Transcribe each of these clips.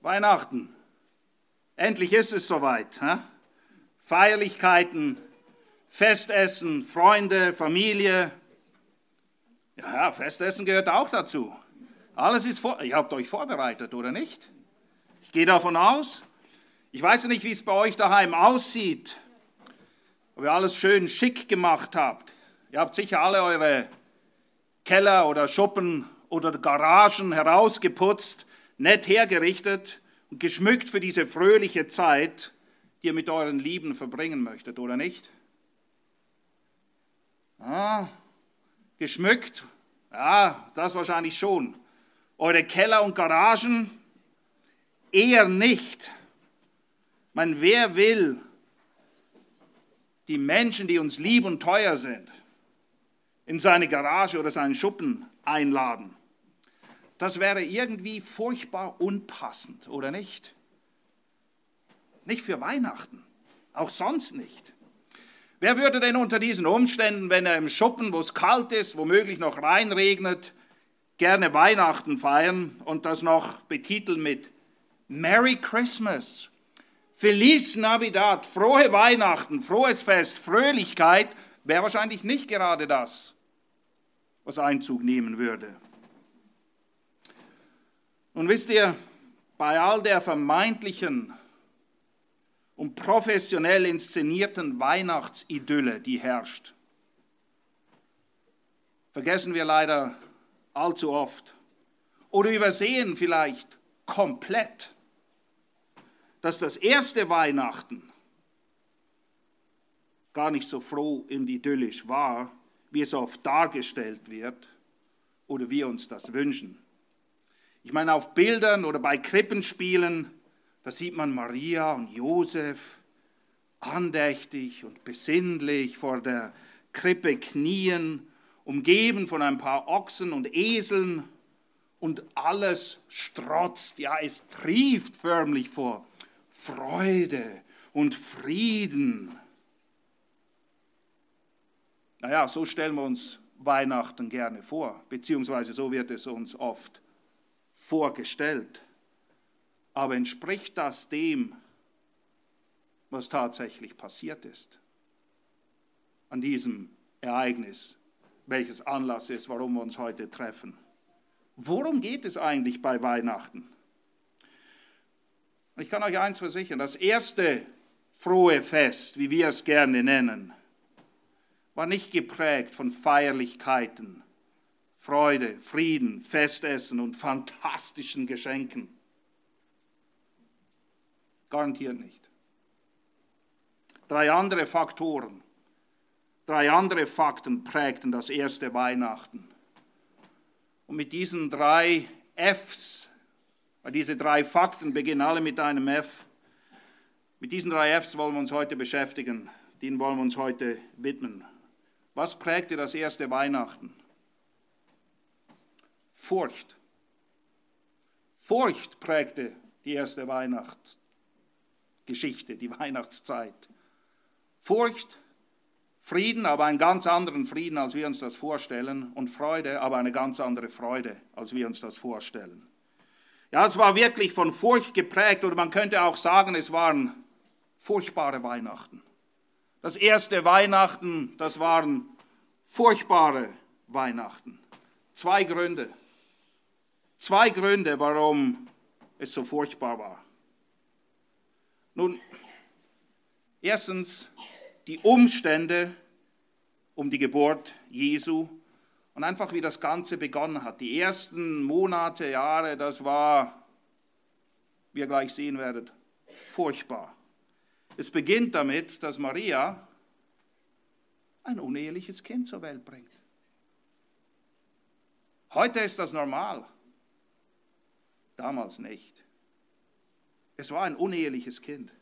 Weihnachten. Endlich ist es soweit. Hä? Feierlichkeiten, Festessen, Freunde, Familie. Ja, Festessen gehört auch dazu. Alles ist vor. Ihr habt euch vorbereitet, oder nicht? Ich gehe davon aus. Ich weiß nicht, wie es bei euch daheim aussieht. Ob ihr alles schön schick gemacht habt. Ihr habt sicher alle eure Keller oder Schuppen oder Garagen herausgeputzt, nett hergerichtet und geschmückt für diese fröhliche Zeit, die ihr mit euren Lieben verbringen möchtet, oder nicht? Ah, geschmückt? Ja, das wahrscheinlich schon. Eure Keller und Garagen? Eher nicht. Man, wer will die Menschen, die uns lieb und teuer sind, in seine Garage oder seinen Schuppen einladen? Das wäre irgendwie furchtbar unpassend, oder nicht? Nicht für Weihnachten, auch sonst nicht. Wer würde denn unter diesen Umständen, wenn er im Schuppen, wo es kalt ist, womöglich noch reinregnet, gerne Weihnachten feiern und das noch betiteln mit Merry Christmas, Feliz Navidad, frohe Weihnachten, frohes Fest, Fröhlichkeit, wäre wahrscheinlich nicht gerade das, was Einzug nehmen würde. Und wisst ihr, bei all der vermeintlichen und professionell inszenierten Weihnachtsidylle, die herrscht, vergessen wir leider allzu oft oder übersehen vielleicht komplett, dass das erste Weihnachten gar nicht so froh und idyllisch war, wie es oft dargestellt wird oder wir uns das wünschen. Ich meine, auf Bildern oder bei Krippenspielen, da sieht man Maria und Josef andächtig und besinnlich vor der Krippe knien, umgeben von ein paar Ochsen und Eseln und alles strotzt, ja, es trieft förmlich vor Freude und Frieden. Naja, so stellen wir uns Weihnachten gerne vor, beziehungsweise so wird es uns oft vorgestellt. Aber entspricht das dem, was tatsächlich passiert ist? An diesem Ereignis, welches Anlass ist, warum wir uns heute treffen. Worum geht es eigentlich bei Weihnachten? Ich kann euch eins versichern, das erste frohe Fest, wie wir es gerne nennen, war nicht geprägt von Feierlichkeiten, Freude, Frieden, Festessen und fantastischen Geschenken. Garantiert nicht. Drei andere Faktoren, drei andere Fakten prägten das erste Weihnachten. Und mit diesen drei Fs, diese drei Fakten beginnen alle mit einem F, mit diesen drei Fs wollen wir uns heute beschäftigen, denen wollen wir uns heute widmen. Was prägte das erste Weihnachten? Furcht. Furcht prägte die erste Weihnachtsgeschichte, die Weihnachtszeit. Furcht, Frieden, aber einen ganz anderen Frieden, als wir uns das vorstellen, und Freude, aber eine ganz andere Freude, als wir uns das vorstellen. Ja, es war wirklich von Furcht geprägt, oder man könnte auch sagen, es waren furchtbare Weihnachten. Das erste Weihnachten, das waren furchtbare Weihnachten. Zwei Gründe. Zwei Gründe, warum es so furchtbar war. Nun, erstens die Umstände um die Geburt Jesu und einfach wie das Ganze begonnen hat. Die ersten Monate, Jahre, das war, wie ihr gleich sehen werdet, furchtbar. Es beginnt damit, dass Maria ein uneheliches Kind zur Welt bringt. Heute ist das normal damals nicht. Es war ein uneheliches Kind.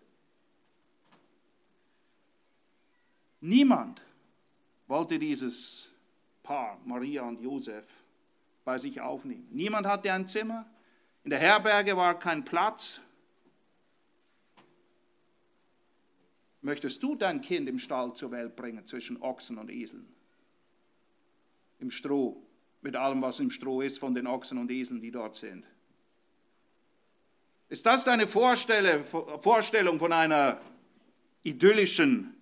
Niemand wollte dieses Paar, Maria und Josef, bei sich aufnehmen. Niemand hatte ein Zimmer. In der Herberge war kein Platz. Möchtest du dein Kind im Stall zur Welt bringen zwischen Ochsen und Eseln? Im Stroh, mit allem, was im Stroh ist von den Ochsen und Eseln, die dort sind. Ist das deine Vorstellung von einer idyllischen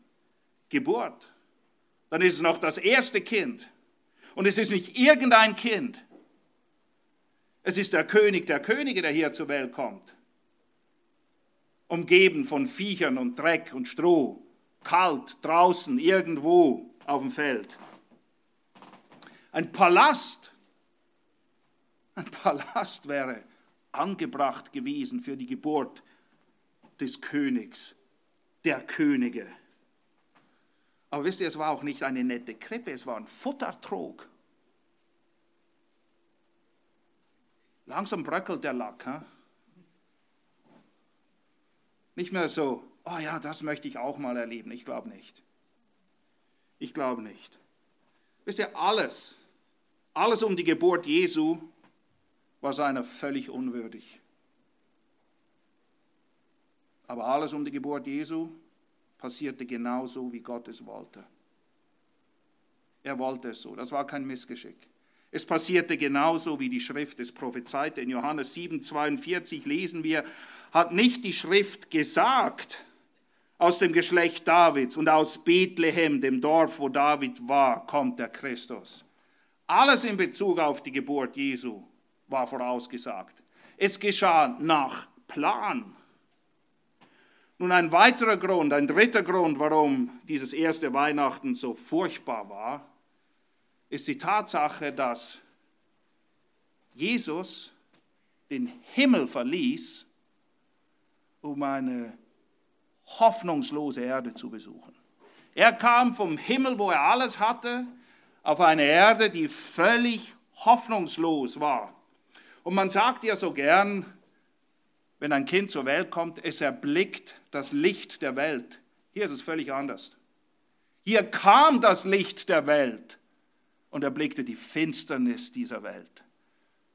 Geburt? Dann ist es noch das erste Kind. Und es ist nicht irgendein Kind. Es ist der König der Könige, der hier zur Welt kommt. Umgeben von Viechern und Dreck und Stroh. Kalt, draußen, irgendwo auf dem Feld. Ein Palast. Ein Palast wäre angebracht gewesen für die Geburt des Königs, der Könige. Aber wisst ihr, es war auch nicht eine nette Krippe, es war ein Futtertrog. Langsam bröckelt der Lack. He? Nicht mehr so, oh ja, das möchte ich auch mal erleben. Ich glaube nicht. Ich glaube nicht. Wisst ihr, alles, alles um die Geburt Jesu war seiner völlig unwürdig. Aber alles um die Geburt Jesu passierte genauso, wie Gott es wollte. Er wollte es so. Das war kein Missgeschick. Es passierte genauso, wie die Schrift es prophezeite. In Johannes 7, 42 lesen wir, hat nicht die Schrift gesagt, aus dem Geschlecht Davids und aus Bethlehem, dem Dorf, wo David war, kommt der Christus. Alles in Bezug auf die Geburt Jesu war vorausgesagt. Es geschah nach Plan. Nun ein weiterer Grund, ein dritter Grund, warum dieses erste Weihnachten so furchtbar war, ist die Tatsache, dass Jesus den Himmel verließ, um eine hoffnungslose Erde zu besuchen. Er kam vom Himmel, wo er alles hatte, auf eine Erde, die völlig hoffnungslos war. Und man sagt ja so gern, wenn ein Kind zur Welt kommt, es erblickt das Licht der Welt. Hier ist es völlig anders. Hier kam das Licht der Welt und erblickte die Finsternis dieser Welt.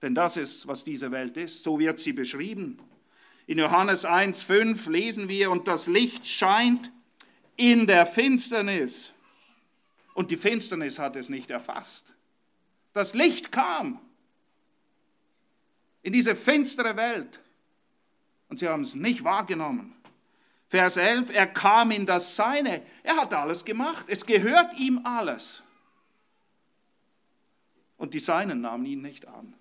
Denn das ist, was diese Welt ist. So wird sie beschrieben. In Johannes 1,5 lesen wir, und das Licht scheint in der Finsternis. Und die Finsternis hat es nicht erfasst. Das Licht kam in diese finstere Welt. Und sie haben es nicht wahrgenommen. Vers 11, er kam in das Seine. Er hat alles gemacht. Es gehört ihm alles. Und die Seinen nahmen ihn nicht an.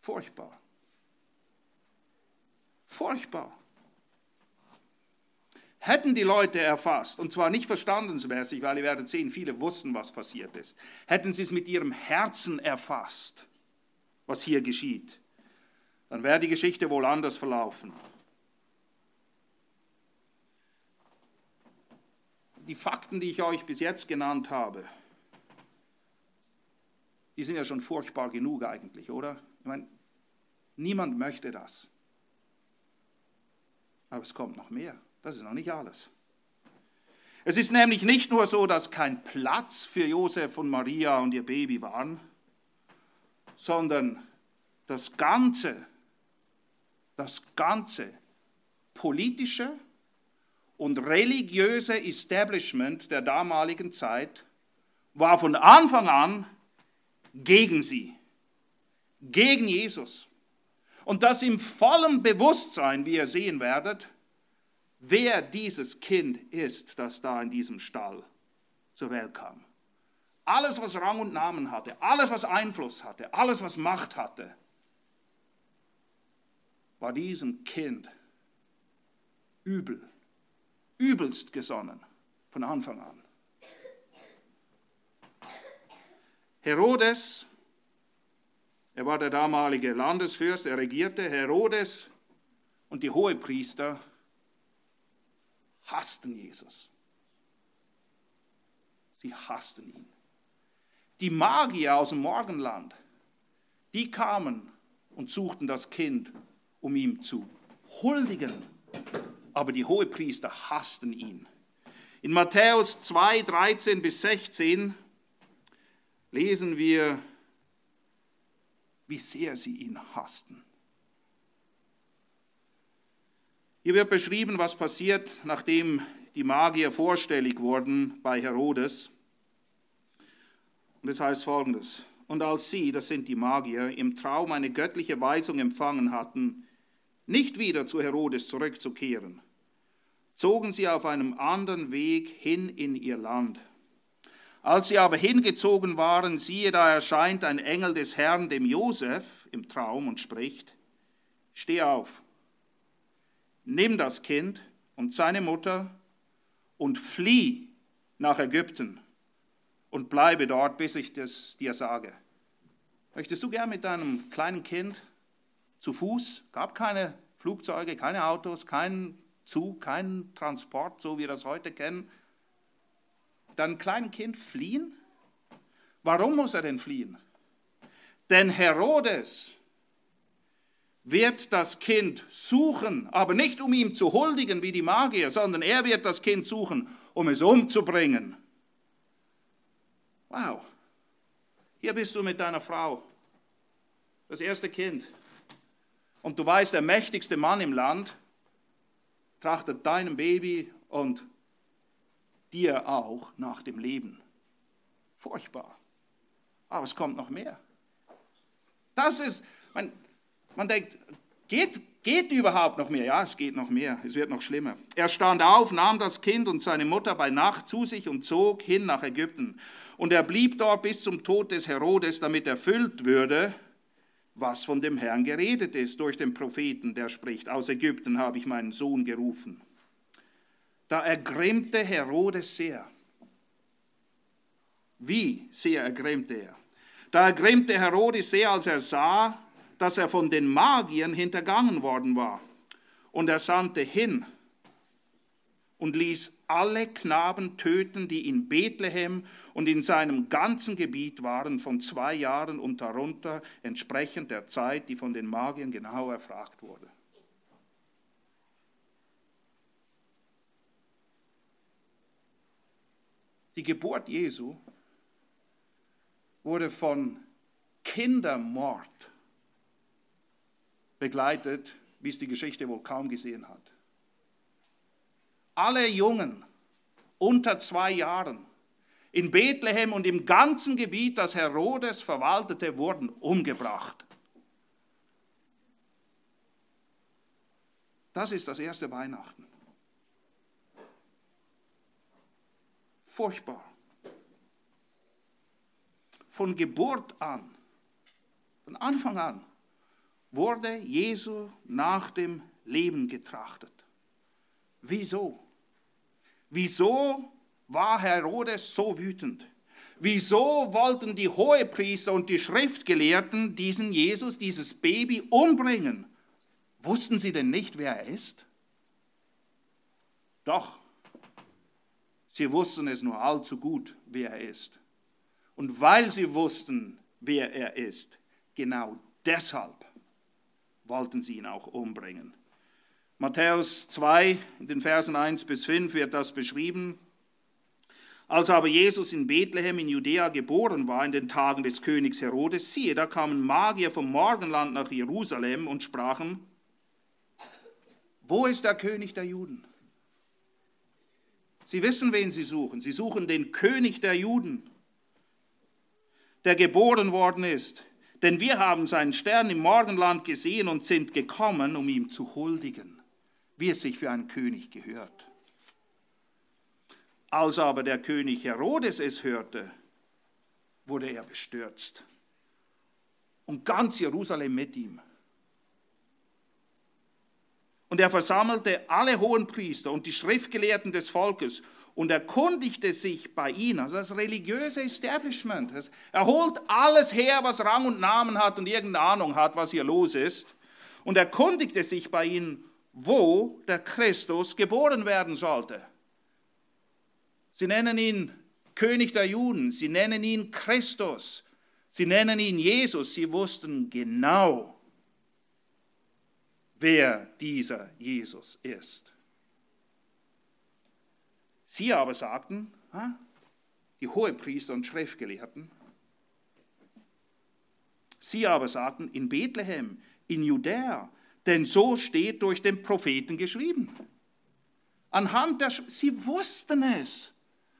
Furchtbar. Furchtbar hätten die Leute erfasst, und zwar nicht verstandensmäßig, weil ihr werdet sehen, viele wussten, was passiert ist, hätten sie es mit ihrem Herzen erfasst, was hier geschieht, dann wäre die Geschichte wohl anders verlaufen. Die Fakten, die ich euch bis jetzt genannt habe, die sind ja schon furchtbar genug eigentlich, oder? Ich meine, niemand möchte das. Aber es kommt noch mehr. Das ist noch nicht alles. Es ist nämlich nicht nur so, dass kein Platz für Josef und Maria und ihr Baby waren, sondern das ganze, das ganze politische und religiöse Establishment der damaligen Zeit war von Anfang an gegen sie, gegen Jesus. Und das im vollen Bewusstsein, wie ihr sehen werdet, wer dieses Kind ist, das da in diesem Stall zur Welt kam. Alles, was Rang und Namen hatte, alles, was Einfluss hatte, alles, was Macht hatte, war diesem Kind übel, übelst gesonnen von Anfang an. Herodes, er war der damalige Landesfürst, er regierte, Herodes und die Hohepriester hassten Jesus. Sie hassten ihn. Die Magier aus dem Morgenland, die kamen und suchten das Kind, um ihm zu huldigen. Aber die Hohepriester hassten ihn. In Matthäus 2, 13 bis 16 lesen wir, wie sehr sie ihn hassten. Hier wird beschrieben, was passiert, nachdem die Magier vorstellig wurden bei Herodes. Und es heißt folgendes. Und als sie, das sind die Magier, im Traum eine göttliche Weisung empfangen hatten, nicht wieder zu Herodes zurückzukehren, zogen sie auf einem anderen Weg hin in ihr Land. Als sie aber hingezogen waren, siehe, da erscheint ein Engel des Herrn dem Josef im Traum und spricht, Steh auf, nimm das Kind und seine Mutter und flieh nach Ägypten und bleibe dort, bis ich das dir sage. Möchtest du gern mit deinem kleinen Kind zu Fuß, gab keine Flugzeuge, keine Autos, kein Zug, kein Transport, so wie wir das heute kennen, deinem kleinen Kind fliehen? Warum muss er denn fliehen? Denn Herodes wird das Kind suchen, aber nicht um ihm zu huldigen wie die Magier, sondern er wird das Kind suchen, um es umzubringen. Wow, hier bist du mit deiner Frau, das erste Kind. Und du weißt, der mächtigste Mann im Land trachtet deinem Baby und dir auch nach dem Leben. Furchtbar. Aber es kommt noch mehr. Das ist, man, man denkt, geht, geht überhaupt noch mehr? Ja, es geht noch mehr, es wird noch schlimmer. Er stand auf, nahm das Kind und seine Mutter bei Nacht zu sich und zog hin nach Ägypten. Und er blieb dort bis zum Tod des Herodes, damit erfüllt würde, was von dem Herrn geredet ist durch den Propheten, der spricht, aus Ägypten habe ich meinen Sohn gerufen. Da ergrimmte Herodes sehr. Wie sehr ergrimmte er? Da ergrimmte Herodes sehr, als er sah, dass er von den Magiern hintergangen worden war. Und er sandte hin und ließ alle Knaben töten, die in Bethlehem und in seinem ganzen Gebiet waren, von zwei Jahren und darunter, entsprechend der Zeit, die von den Magiern genau erfragt wurde. Die Geburt Jesu wurde von Kindermord begleitet, wie es die Geschichte wohl kaum gesehen hat. Alle Jungen unter zwei Jahren in Bethlehem und im ganzen Gebiet, das Herodes verwaltete, wurden umgebracht. Das ist das erste Weihnachten. Furchtbar. Von Geburt an, von Anfang an, wurde Jesu nach dem Leben getrachtet. Wieso? Wieso war Herodes so wütend? Wieso wollten die Hohepriester und die Schriftgelehrten diesen Jesus, dieses Baby umbringen? Wussten sie denn nicht, wer er ist? Doch, sie wussten es nur allzu gut, wer er ist. Und weil sie wussten, wer er ist, genau deshalb wollten sie ihn auch umbringen. Matthäus 2, in den Versen 1 bis 5 wird das beschrieben. Als aber Jesus in Bethlehem in Judäa geboren war in den Tagen des Königs Herodes, siehe, da kamen Magier vom Morgenland nach Jerusalem und sprachen, wo ist der König der Juden? Sie wissen, wen sie suchen. Sie suchen den König der Juden, der geboren worden ist. Denn wir haben seinen Stern im Morgenland gesehen und sind gekommen, um ihm zu huldigen, wie es sich für einen König gehört. Als aber der König Herodes es hörte, wurde er bestürzt. Und ganz Jerusalem mit ihm. Und er versammelte alle hohen Priester und die Schriftgelehrten des Volkes und erkundigte sich bei ihnen, also das religiöse Establishment. Er holt alles her, was Rang und Namen hat und irgendeine Ahnung hat, was hier los ist, und erkundigte sich bei ihnen, wo der Christus geboren werden sollte. Sie nennen ihn König der Juden, sie nennen ihn Christus, sie nennen ihn Jesus. Sie wussten genau, wer dieser Jesus ist. Sie aber sagten, die Hohepriester und Schriftgelehrten, sie aber sagten, in Bethlehem, in Judäa, denn so steht durch den Propheten geschrieben. Anhand der, Sch sie wussten es.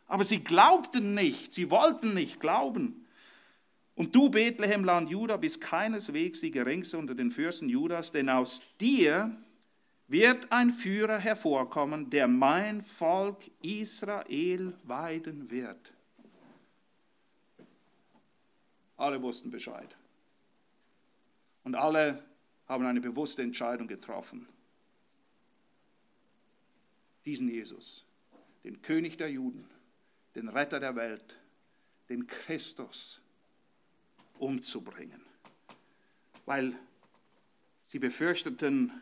Aber sie glaubten nicht, sie wollten nicht glauben. Und du, Bethlehem, Land Juda, bist keineswegs die geringste unter den Fürsten Judas, denn aus dir wird ein Führer hervorkommen, der mein Volk Israel weiden wird. Alle wussten Bescheid. Und alle haben eine bewusste Entscheidung getroffen. Diesen Jesus, den König der Juden, den Retter der Welt, den Christus umzubringen. Weil sie befürchteten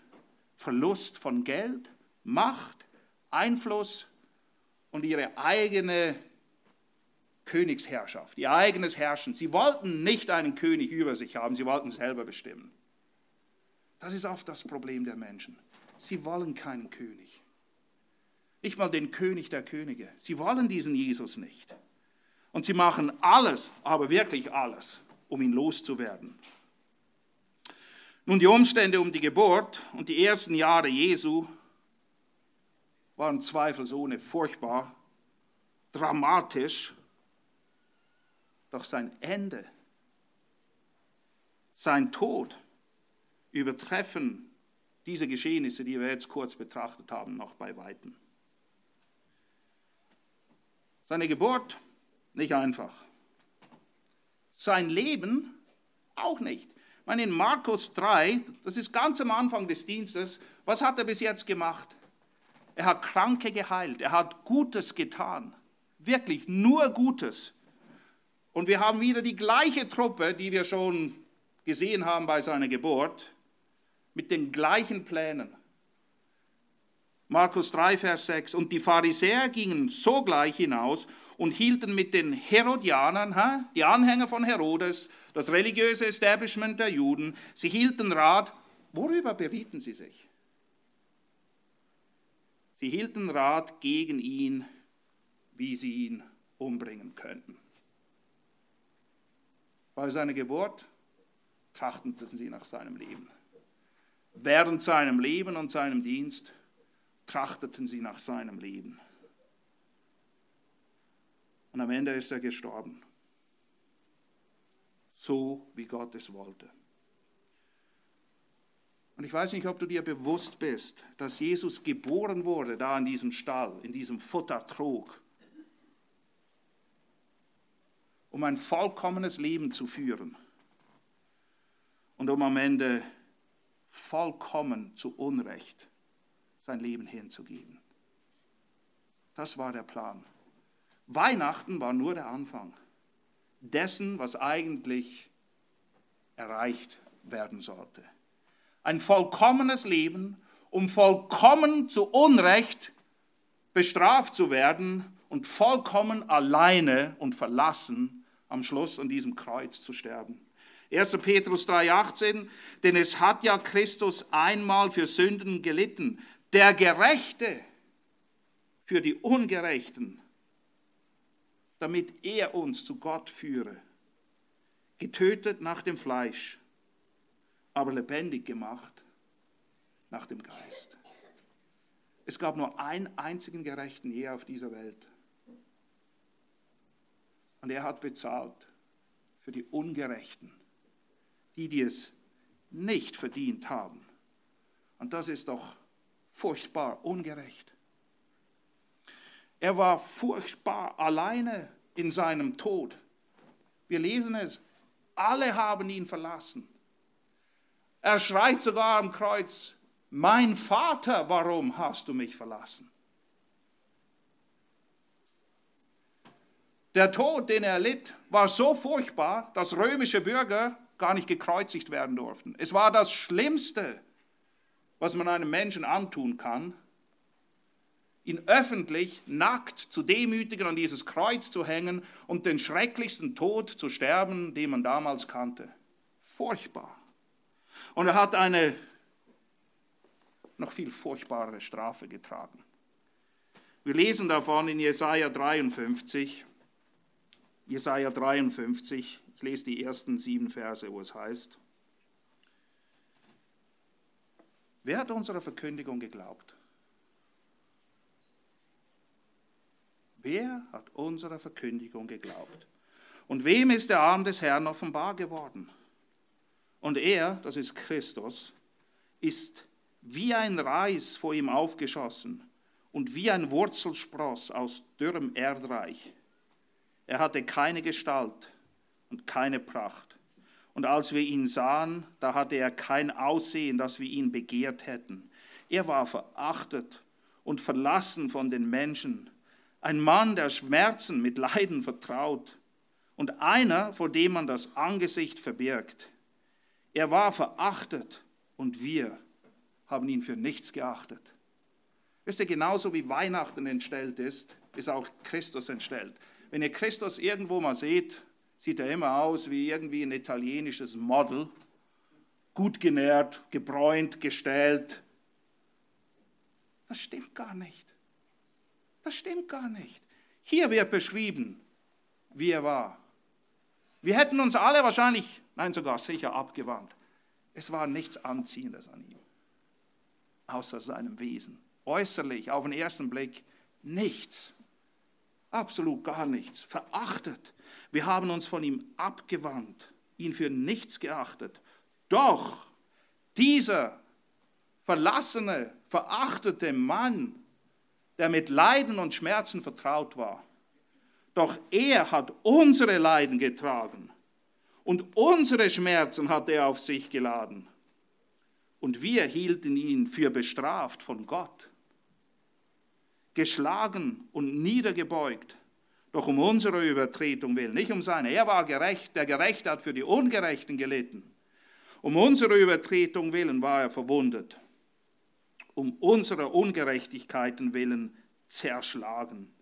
Verlust von Geld, Macht, Einfluss und ihre eigene Königsherrschaft, ihr eigenes Herrschen. Sie wollten nicht einen König über sich haben, sie wollten selber bestimmen. Das ist oft das Problem der Menschen. Sie wollen keinen König. Nicht mal den König der Könige. Sie wollen diesen Jesus nicht. Und sie machen alles, aber wirklich alles, um ihn loszuwerden. Nun, die Umstände um die Geburt und die ersten Jahre Jesu waren zweifelsohne furchtbar, dramatisch, doch sein Ende, sein Tod übertreffen diese Geschehnisse, die wir jetzt kurz betrachtet haben, noch bei weitem. Seine Geburt nicht einfach. Sein Leben auch nicht. Meine, in Markus 3, das ist ganz am Anfang des Dienstes, was hat er bis jetzt gemacht? Er hat Kranke geheilt, er hat Gutes getan, wirklich nur Gutes. Und wir haben wieder die gleiche Truppe, die wir schon gesehen haben bei seiner Geburt, mit den gleichen Plänen. Markus 3, Vers 6. Und die Pharisäer gingen sogleich hinaus und hielten mit den Herodianern, die Anhänger von Herodes, das religiöse Establishment der Juden, sie hielten Rat. Worüber berieten sie sich? Sie hielten Rat gegen ihn, wie sie ihn umbringen könnten. Bei seiner Geburt trachteten sie nach seinem Leben. Während seinem Leben und seinem Dienst trachteten sie nach seinem Leben. Und am Ende ist er gestorben. So wie Gott es wollte. Und ich weiß nicht, ob du dir bewusst bist, dass Jesus geboren wurde da in diesem Stall, in diesem Futtertrog, um ein vollkommenes Leben zu führen und um am Ende vollkommen zu Unrecht sein Leben hinzugeben. Das war der Plan. Weihnachten war nur der Anfang dessen, was eigentlich erreicht werden sollte. Ein vollkommenes Leben, um vollkommen zu Unrecht bestraft zu werden und vollkommen alleine und verlassen am Schluss an diesem Kreuz zu sterben. 1. Petrus 3:18, denn es hat ja Christus einmal für Sünden gelitten, der Gerechte für die Ungerechten, damit er uns zu Gott führe, getötet nach dem Fleisch, aber lebendig gemacht nach dem Geist. Es gab nur einen einzigen Gerechten je auf dieser Welt. Und er hat bezahlt für die Ungerechten, die, die es nicht verdient haben. Und das ist doch furchtbar ungerecht. Er war furchtbar alleine in seinem Tod. Wir lesen es, alle haben ihn verlassen. Er schreit sogar am Kreuz, mein Vater, warum hast du mich verlassen? Der Tod, den er litt, war so furchtbar, dass römische Bürger gar nicht gekreuzigt werden durften. Es war das Schlimmste, was man einem Menschen antun kann, ihn öffentlich nackt zu demütigen, an dieses Kreuz zu hängen und den schrecklichsten Tod zu sterben, den man damals kannte. Furchtbar. Und er hat eine noch viel furchtbarere Strafe getragen. Wir lesen davon in Jesaja 53. Jesaja 53, ich lese die ersten sieben Verse, wo es heißt: Wer hat unserer Verkündigung geglaubt? Wer hat unserer Verkündigung geglaubt? Und wem ist der Arm des Herrn offenbar geworden? Und er, das ist Christus, ist wie ein Reis vor ihm aufgeschossen und wie ein Wurzelspross aus dürrem Erdreich. Er hatte keine Gestalt und keine Pracht. Und als wir ihn sahen, da hatte er kein Aussehen, dass wir ihn begehrt hätten. Er war verachtet und verlassen von den Menschen, ein Mann, der Schmerzen mit Leiden vertraut und einer, vor dem man das Angesicht verbirgt. Er war verachtet und wir haben ihn für nichts geachtet. Wisst ihr, genauso wie Weihnachten entstellt ist, ist auch Christus entstellt. Wenn ihr Christus irgendwo mal seht, sieht er immer aus wie irgendwie ein italienisches Model, gut genährt, gebräunt, gestählt. Das stimmt gar nicht. Das stimmt gar nicht. Hier wird beschrieben, wie er war. Wir hätten uns alle wahrscheinlich, nein sogar sicher abgewandt. Es war nichts Anziehendes an ihm, außer seinem Wesen. Äußerlich, auf den ersten Blick, nichts. Absolut gar nichts. Verachtet. Wir haben uns von ihm abgewandt, ihn für nichts geachtet. Doch dieser verlassene, verachtete Mann, der mit Leiden und Schmerzen vertraut war, doch er hat unsere Leiden getragen und unsere Schmerzen hat er auf sich geladen. Und wir hielten ihn für bestraft von Gott, geschlagen und niedergebeugt, doch um unsere Übertretung willen, nicht um seine. Er war gerecht, der Gerechte hat für die Ungerechten gelitten. Um unsere Übertretung willen war er verwundet, um unserer Ungerechtigkeiten willen zerschlagen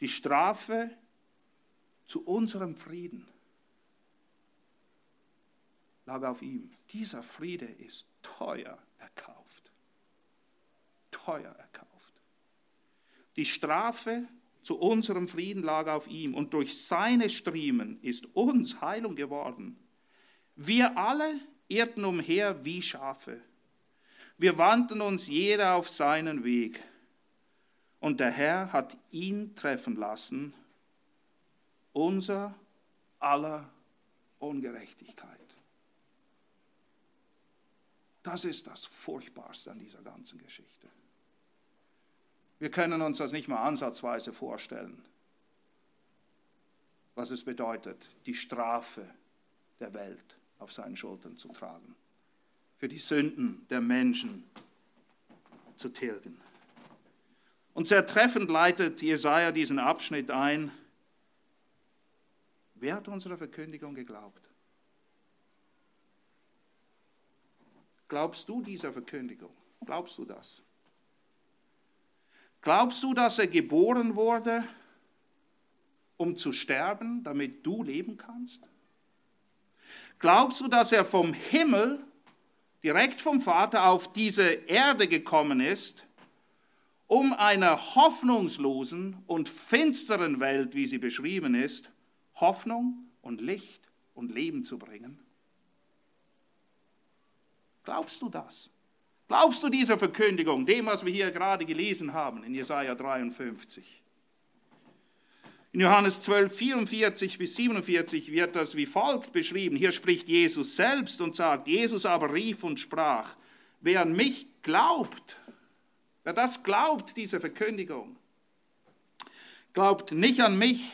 die Strafe zu unserem Frieden lag auf ihm. Dieser Friede ist teuer erkauft. Teuer erkauft. Die Strafe zu unserem Frieden lag auf ihm und durch seine Striemen ist uns Heilung geworden. Wir alle irrten umher wie Schafe. Wir wandten uns jeder auf seinen Weg und der Herr hat ihn treffen lassen, unser aller Ungerechtigkeit. Das ist das Furchtbarste an dieser ganzen Geschichte. Wir können uns das nicht mal ansatzweise vorstellen, was es bedeutet, die Strafe der Welt auf seinen Schultern zu tragen, für die Sünden der Menschen zu tilgen. Und sehr treffend leitet Jesaja diesen Abschnitt ein. Wer hat unserer Verkündigung geglaubt? Glaubst du dieser Verkündigung? Glaubst du das? Glaubst du, dass er geboren wurde, um zu sterben, damit du leben kannst? Glaubst du, dass er vom Himmel, direkt vom Vater, auf diese Erde gekommen ist, um einer hoffnungslosen und finsteren Welt, wie sie beschrieben ist, Hoffnung und Licht und Leben zu bringen? Glaubst du das? Glaubst du dieser Verkündigung, dem, was wir hier gerade gelesen haben in Jesaja 53? In Johannes 12, 44 bis 47 wird das wie folgt beschrieben. Hier spricht Jesus selbst und sagt, Jesus aber rief und sprach, wer an mich glaubt, Wer das glaubt, diese Verkündigung, glaubt nicht an mich,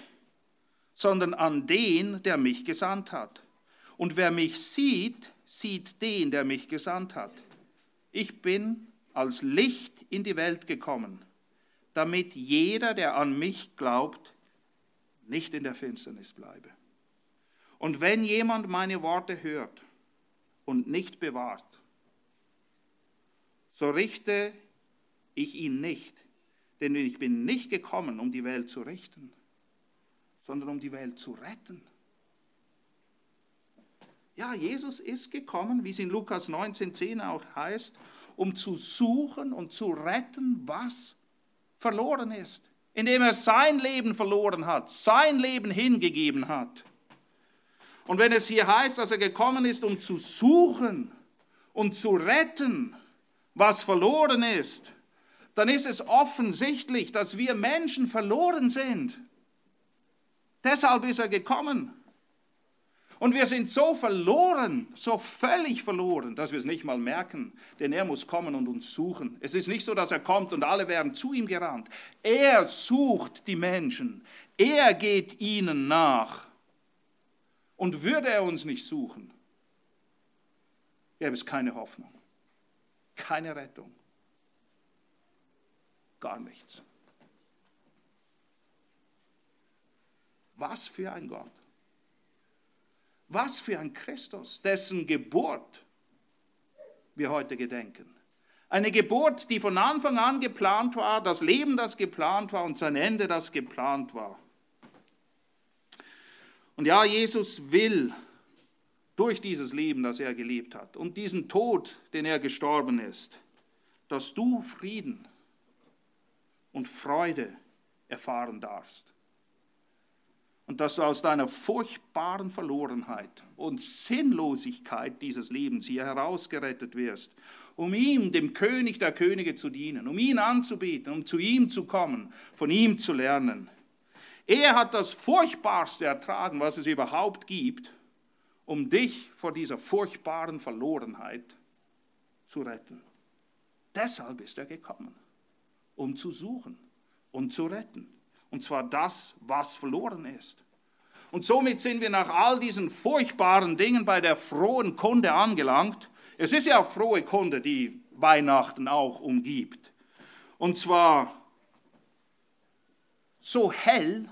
sondern an den, der mich gesandt hat. Und wer mich sieht, sieht den, der mich gesandt hat. Ich bin als Licht in die Welt gekommen, damit jeder, der an mich glaubt, nicht in der Finsternis bleibe. Und wenn jemand meine Worte hört und nicht bewahrt, so richte ich ihn nicht. Denn ich bin nicht gekommen, um die Welt zu richten, sondern um die Welt zu retten. Ja, Jesus ist gekommen, wie es in Lukas 19,10 auch heißt, um zu suchen und zu retten, was verloren ist. Indem er sein Leben verloren hat, sein Leben hingegeben hat. Und wenn es hier heißt, dass er gekommen ist, um zu suchen und zu retten, was verloren ist, dann ist es offensichtlich, dass wir Menschen verloren sind. Deshalb ist er gekommen. Und wir sind so verloren, so völlig verloren, dass wir es nicht mal merken, denn er muss kommen und uns suchen. Es ist nicht so, dass er kommt und alle werden zu ihm gerannt. Er sucht die Menschen, er geht ihnen nach. Und würde er uns nicht suchen, gäbe es keine Hoffnung, keine Rettung, gar nichts. Was für ein Gott. Was für ein Christus, dessen Geburt wir heute gedenken. Eine Geburt, die von Anfang an geplant war, das Leben, das geplant war und sein Ende, das geplant war. Und ja, Jesus will durch dieses Leben, das er gelebt hat und diesen Tod, den er gestorben ist, dass du Frieden und Freude erfahren darfst und dass du aus deiner furchtbaren Verlorenheit und Sinnlosigkeit dieses Lebens hier herausgerettet wirst, um ihm, dem König der Könige, zu dienen, um ihn anzubieten, um zu ihm zu kommen, von ihm zu lernen. Er hat das Furchtbarste ertragen, was es überhaupt gibt, um dich vor dieser furchtbaren Verlorenheit zu retten. Deshalb ist er gekommen, um zu suchen und zu retten. Und zwar das, was verloren ist. Und somit sind wir nach all diesen furchtbaren Dingen bei der frohen Kunde angelangt. Es ist ja frohe Kunde, die Weihnachten auch umgibt. Und zwar so hell,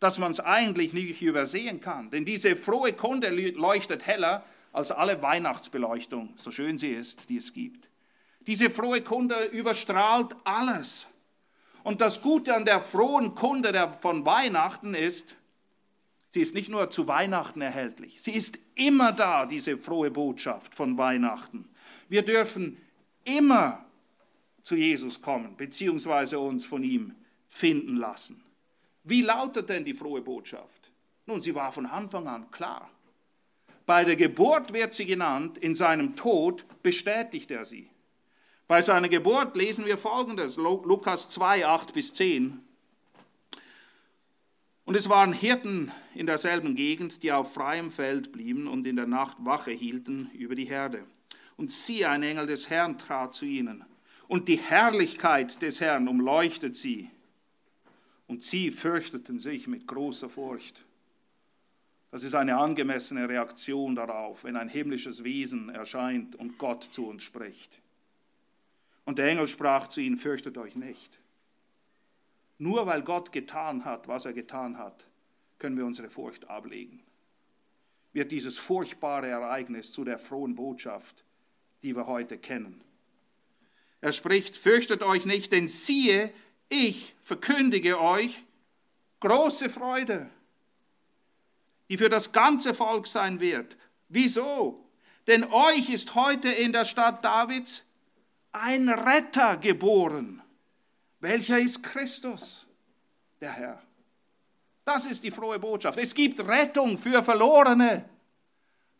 dass man es eigentlich nicht übersehen kann. Denn diese frohe Kunde leuchtet heller als alle Weihnachtsbeleuchtung, so schön sie ist, die es gibt. Diese frohe Kunde überstrahlt alles. Und das Gute an der frohen Kunde von Weihnachten ist, sie ist nicht nur zu Weihnachten erhältlich, sie ist immer da, diese frohe Botschaft von Weihnachten. Wir dürfen immer zu Jesus kommen, beziehungsweise uns von ihm finden lassen. Wie lautet denn die frohe Botschaft? Nun, sie war von Anfang an klar. Bei der Geburt wird sie genannt, in seinem Tod bestätigt er sie. Bei seiner Geburt lesen wir folgendes, Lukas 2, 8 bis 10. Und es waren Hirten in derselben Gegend, die auf freiem Feld blieben und in der Nacht Wache hielten über die Herde. Und siehe, ein Engel des Herrn trat zu ihnen. Und die Herrlichkeit des Herrn umleuchtet sie. Und sie fürchteten sich mit großer Furcht. Das ist eine angemessene Reaktion darauf, wenn ein himmlisches Wesen erscheint und Gott zu uns spricht. Und der Engel sprach zu ihnen, fürchtet euch nicht. Nur weil Gott getan hat, was er getan hat, können wir unsere Furcht ablegen. Wird dieses furchtbare Ereignis zu der frohen Botschaft, die wir heute kennen. Er spricht, fürchtet euch nicht, denn siehe, ich verkündige euch große Freude, die für das ganze Volk sein wird. Wieso? Denn euch ist heute in der Stadt Davids ein Retter geboren. Welcher ist Christus, der Herr? Das ist die frohe Botschaft. Es gibt Rettung für Verlorene.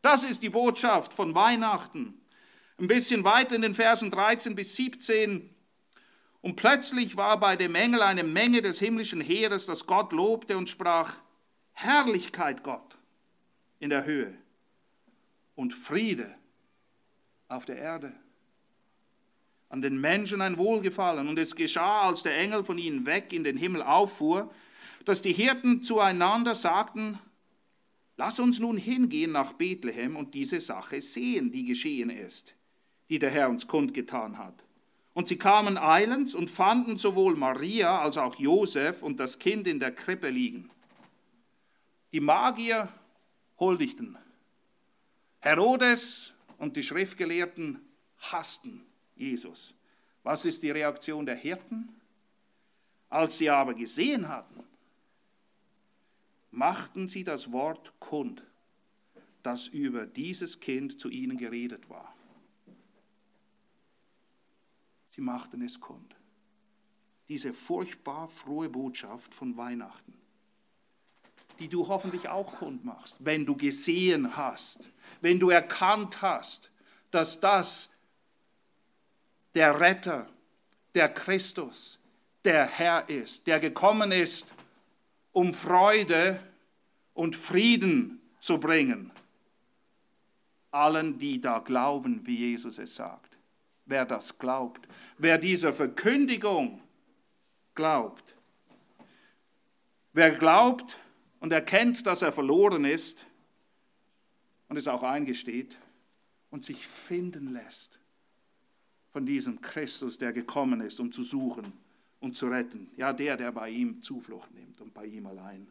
Das ist die Botschaft von Weihnachten. Ein bisschen weiter in den Versen 13 bis 17. Und plötzlich war bei dem Engel eine Menge des himmlischen Heeres, das Gott lobte und sprach, Herrlichkeit Gott in der Höhe und Friede auf der Erde an den Menschen ein Wohlgefallen. Und es geschah, als der Engel von ihnen weg in den Himmel auffuhr, dass die Hirten zueinander sagten, lass uns nun hingehen nach Bethlehem und diese Sache sehen, die geschehen ist, die der Herr uns kundgetan hat. Und sie kamen eilends und fanden sowohl Maria als auch Josef und das Kind in der Krippe liegen. Die Magier huldigten. Herodes und die Schriftgelehrten hassten Jesus. Was ist die Reaktion der Hirten? Als sie aber gesehen hatten, machten sie das Wort kund, das über dieses Kind zu ihnen geredet war. Sie machten es kund. Diese furchtbar frohe Botschaft von Weihnachten, die du hoffentlich auch kund machst, wenn du gesehen hast, wenn du erkannt hast, dass das der Retter, der Christus, der Herr ist, der gekommen ist, um Freude und Frieden zu bringen. Allen, die da glauben, wie Jesus es sagt. Wer das glaubt, wer dieser Verkündigung glaubt, wer glaubt und erkennt, dass er verloren ist und es auch eingesteht und sich finden lässt von diesem Christus, der gekommen ist, um zu suchen und zu retten. Ja, der, der bei ihm Zuflucht nimmt und bei ihm allein.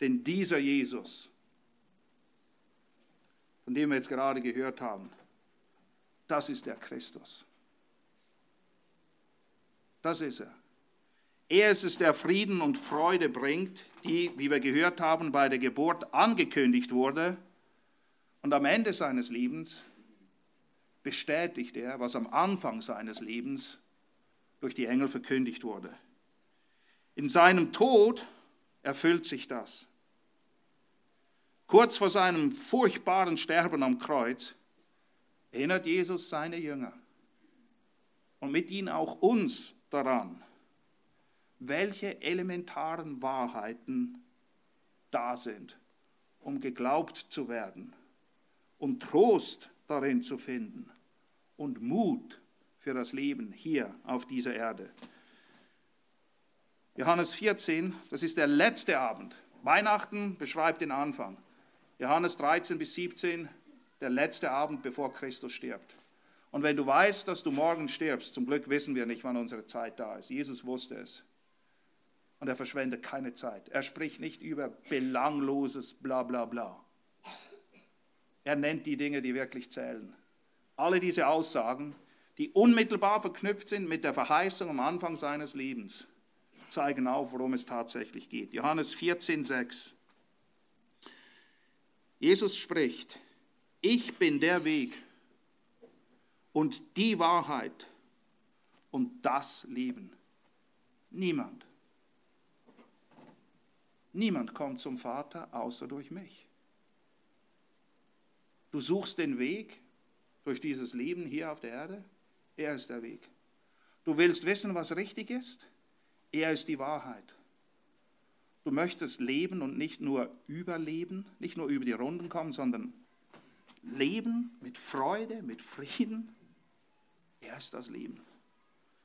Denn dieser Jesus, von dem wir jetzt gerade gehört haben, das ist der Christus. Das ist er. Er ist es, der Frieden und Freude bringt, die, wie wir gehört haben, bei der Geburt angekündigt wurde. Und am Ende seines Lebens bestätigt er, was am Anfang seines Lebens durch die Engel verkündigt wurde. In seinem Tod erfüllt sich das. Kurz vor seinem furchtbaren Sterben am Kreuz erinnert Jesus seine Jünger und mit ihnen auch uns daran, welche elementaren Wahrheiten da sind, um geglaubt zu werden und Trost darin zu finden und Mut für das Leben hier auf dieser Erde. Johannes 14, das ist der letzte Abend. Weihnachten beschreibt den Anfang. Johannes 13 bis 17, der letzte Abend, bevor Christus stirbt. Und wenn du weißt, dass du morgen stirbst, zum Glück wissen wir nicht, wann unsere Zeit da ist. Jesus wusste es. Und er verschwendet keine Zeit. Er spricht nicht über belangloses Bla bla bla. Er nennt die Dinge, die wirklich zählen. Alle diese Aussagen, die unmittelbar verknüpft sind mit der Verheißung am Anfang seines Lebens, zeigen auf, worum es tatsächlich geht. Johannes 14, 6. Jesus spricht, ich bin der Weg und die Wahrheit und das Leben. Niemand. Niemand kommt zum Vater außer durch mich. Du suchst den Weg durch dieses Leben hier auf der Erde. Er ist der Weg. Du willst wissen, was richtig ist. Er ist die Wahrheit. Du möchtest leben und nicht nur überleben, nicht nur über die Runden kommen, sondern leben mit Freude, mit Frieden. Er ist das Leben.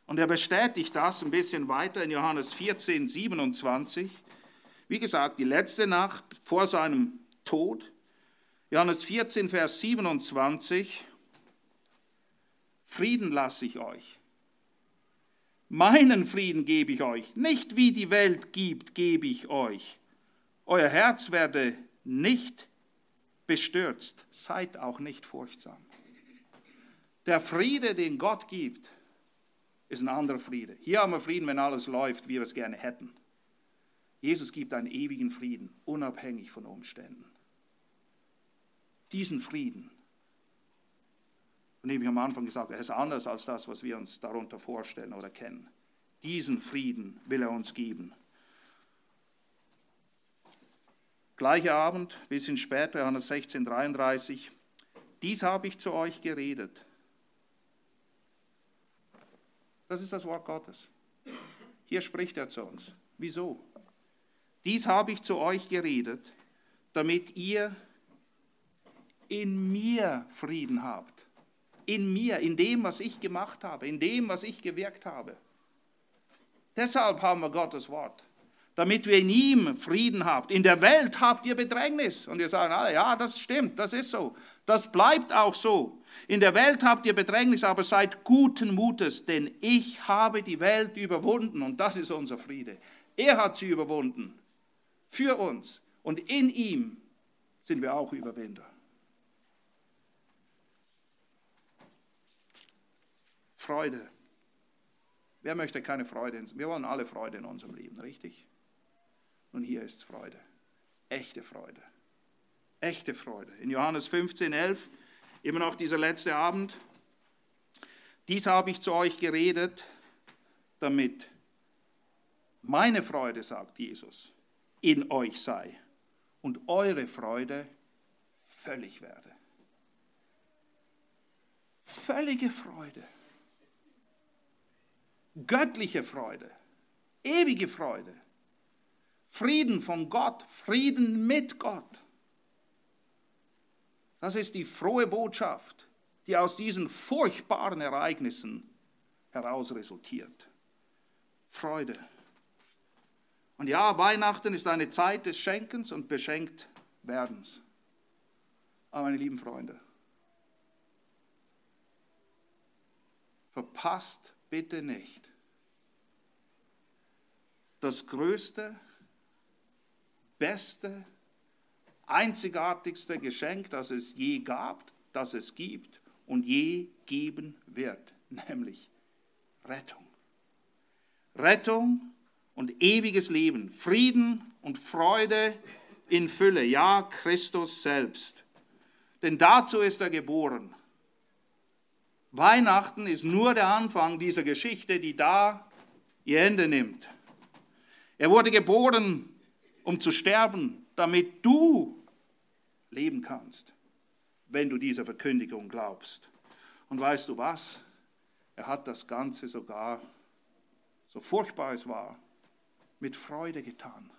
Und er bestätigt das ein bisschen weiter in Johannes 14, 27. Wie gesagt, die letzte Nacht vor seinem Tod. Johannes 14, Vers 27. Frieden lasse ich euch. Meinen Frieden gebe ich euch, nicht wie die Welt gibt, gebe ich euch. Euer Herz werde nicht bestürzt, seid auch nicht furchtsam. Der Friede, den Gott gibt, ist ein anderer Friede. Hier haben wir Frieden, wenn alles läuft, wie wir es gerne hätten. Jesus gibt einen ewigen Frieden, unabhängig von Umständen. Diesen Frieden, dem ich am Anfang gesagt er ist anders als das, was wir uns darunter vorstellen oder kennen. Diesen Frieden will er uns geben. Gleicher Abend, bisschen später, Johannes 16, 33. Dies habe ich zu euch geredet. Das ist das Wort Gottes. Hier spricht er zu uns. Wieso? Dies habe ich zu euch geredet, damit ihr in mir Frieden habt. In mir, in dem, was ich gemacht habe, in dem, was ich gewirkt habe. Deshalb haben wir Gottes Wort damit wir in ihm Frieden habt. In der Welt habt ihr Bedrängnis. Und wir sagen alle, ja, das stimmt, das ist so. Das bleibt auch so. In der Welt habt ihr Bedrängnis, aber seid guten Mutes, denn ich habe die Welt überwunden und das ist unser Friede. Er hat sie überwunden. Für uns. Und in ihm sind wir auch Überwinder. Freude. Wer möchte keine Freude? Wir wollen alle Freude in unserem Leben, richtig? Und hier ist Freude. Echte Freude. Echte Freude. In Johannes 15, 11, immer noch dieser letzte Abend. Dies habe ich zu euch geredet, damit meine Freude, sagt Jesus, in euch sei und eure Freude völlig werde. Völlige Freude. Göttliche Freude. Ewige Freude Frieden von Gott, Frieden mit Gott. Das ist die frohe Botschaft, die aus diesen furchtbaren Ereignissen heraus resultiert. Freude. Und ja, Weihnachten ist eine Zeit des Schenkens und beschenkt werdens. Aber meine lieben Freunde, verpasst bitte nicht das größte, beste, einzigartigste Geschenk, das es je gab, das es gibt und je geben wird, nämlich Rettung. Rettung und ewiges Leben, Frieden und Freude in Fülle, ja Christus selbst. Denn dazu ist er geboren. Weihnachten ist nur der Anfang dieser Geschichte, die da ihr Ende nimmt. Er wurde geboren, um zu sterben, damit du leben kannst, wenn du dieser Verkündigung glaubst. Und weißt du was? Er hat das Ganze sogar, so furchtbar es war, mit Freude getan.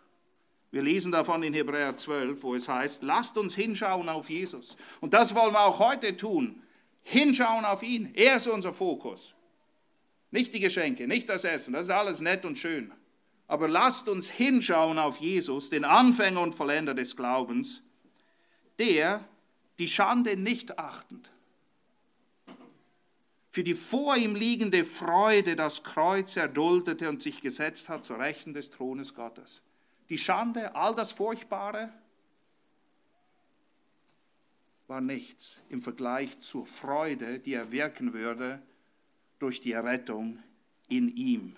Wir lesen davon in Hebräer 12, wo es heißt, lasst uns hinschauen auf Jesus. Und das wollen wir auch heute tun. Hinschauen auf ihn. Er ist unser Fokus. Nicht die Geschenke, nicht das Essen, das ist alles nett und schön. Aber lasst uns hinschauen auf Jesus, den Anfänger und Vollender des Glaubens, der die Schande nicht achtend, für die vor ihm liegende Freude das Kreuz erduldete und sich gesetzt hat zur Rechten des Thrones Gottes. Die Schande, all das Furchtbare war nichts im Vergleich zur Freude, die er wirken würde durch die Errettung in ihm.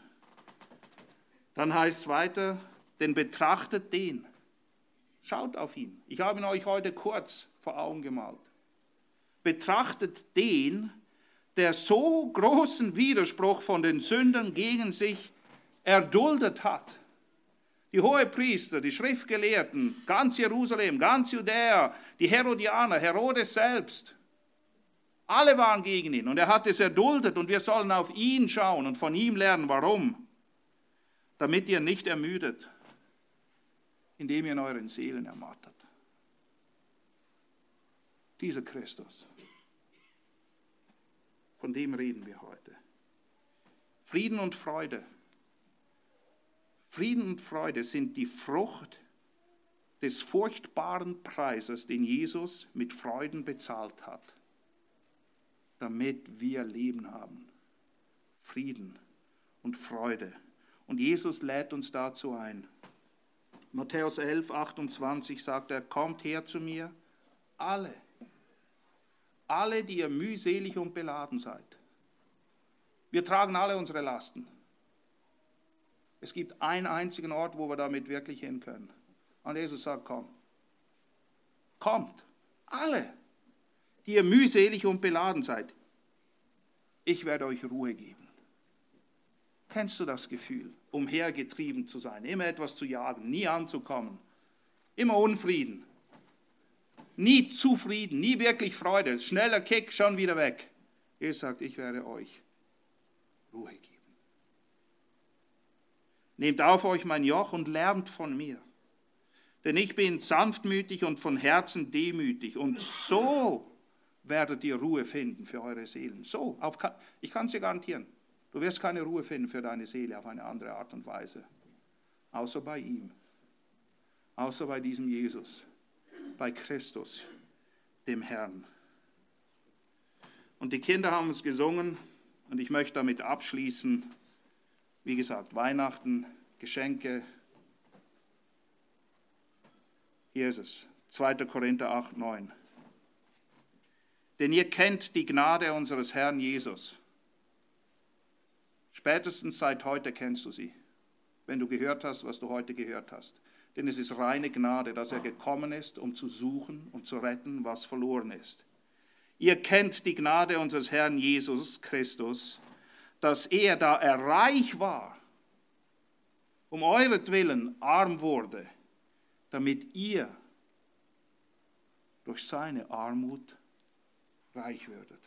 Dann heißt es weiter, denn betrachtet den, schaut auf ihn. Ich habe ihn euch heute kurz vor Augen gemalt. Betrachtet den, der so großen Widerspruch von den Sündern gegen sich erduldet hat. Die Hohepriester, die Schriftgelehrten, ganz Jerusalem, ganz Judäa, die Herodianer, Herodes selbst, alle waren gegen ihn und er hat es erduldet und wir sollen auf ihn schauen und von ihm lernen, warum. Damit ihr nicht ermüdet, indem ihr in euren Seelen ermattet. Dieser Christus. Von dem reden wir heute. Frieden und Freude. Frieden und Freude sind die Frucht des furchtbaren Preises, den Jesus mit Freuden bezahlt hat, damit wir Leben haben. Frieden und Freude. Und Jesus lädt uns dazu ein. Matthäus 11, 28 sagt er, kommt her zu mir, alle, alle, die ihr mühselig und beladen seid. Wir tragen alle unsere Lasten. Es gibt einen einzigen Ort, wo wir damit wirklich hin können. Und Jesus sagt, komm. Kommt, alle, die ihr mühselig und beladen seid. Ich werde euch Ruhe geben. Kennst du das Gefühl, umhergetrieben zu sein, immer etwas zu jagen, nie anzukommen, immer Unfrieden? Nie zufrieden, nie wirklich Freude. Schneller Kick, schon wieder weg. Er sagt, ich werde euch Ruhe geben. Nehmt auf euch mein Joch und lernt von mir. Denn ich bin sanftmütig und von Herzen demütig. Und so werdet ihr Ruhe finden für eure Seelen. So, auf, ich kann es dir garantieren. Du wirst keine Ruhe finden für deine Seele auf eine andere Art und Weise. Außer bei ihm. Außer bei diesem Jesus bei Christus, dem Herrn. Und die Kinder haben es gesungen und ich möchte damit abschließen. Wie gesagt, Weihnachten, Geschenke. Hier ist es, 2. Korinther 8, 9. Denn ihr kennt die Gnade unseres Herrn Jesus. Spätestens seit heute kennst du sie, wenn du gehört hast, was du heute gehört hast denn es ist reine Gnade, dass er gekommen ist, um zu suchen und zu retten, was verloren ist. Ihr kennt die Gnade unseres Herrn Jesus Christus, dass er, da er reich war, um euretwillen arm wurde, damit ihr durch seine Armut reich würdet.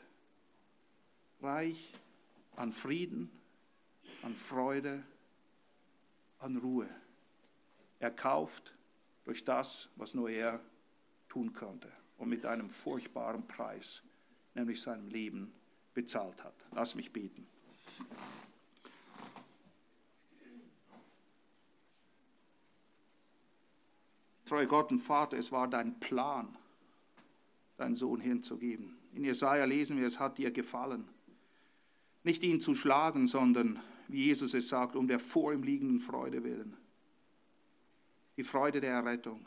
Reich an Frieden, an Freude, an Ruhe erkauft durch das, was nur er tun konnte und mit einem furchtbaren Preis, nämlich seinem Leben, bezahlt hat. Lass mich beten. Treuer Gott und Vater, es war dein Plan, deinen Sohn hinzugeben. In Jesaja lesen wir, es hat dir gefallen. Nicht ihn zu schlagen, sondern, wie Jesus es sagt, um der vor ihm liegenden Freude willen. Die Freude der Errettung.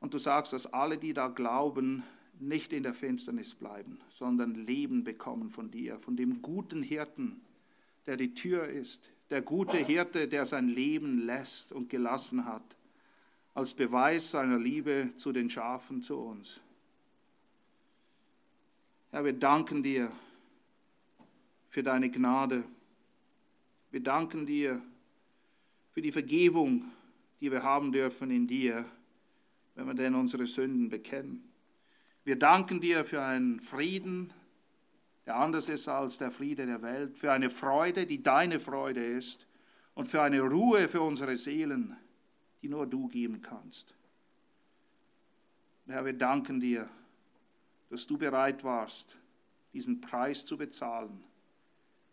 Und du sagst, dass alle, die da glauben, nicht in der Finsternis bleiben, sondern Leben bekommen von dir, von dem guten Hirten, der die Tür ist, der gute Hirte, der sein Leben lässt und gelassen hat, als Beweis seiner Liebe zu den Schafen, zu uns. Herr, wir danken dir für deine Gnade. Wir danken dir für die Vergebung, die wir haben dürfen in dir, wenn wir denn unsere Sünden bekennen. Wir danken dir für einen Frieden, der anders ist als der Friede der Welt, für eine Freude, die deine Freude ist und für eine Ruhe für unsere Seelen, die nur du geben kannst. Herr, wir danken dir, dass du bereit warst, diesen Preis zu bezahlen,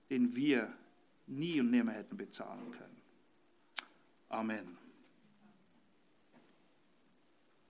den wir nie und nimmer hätten bezahlen können. Amen.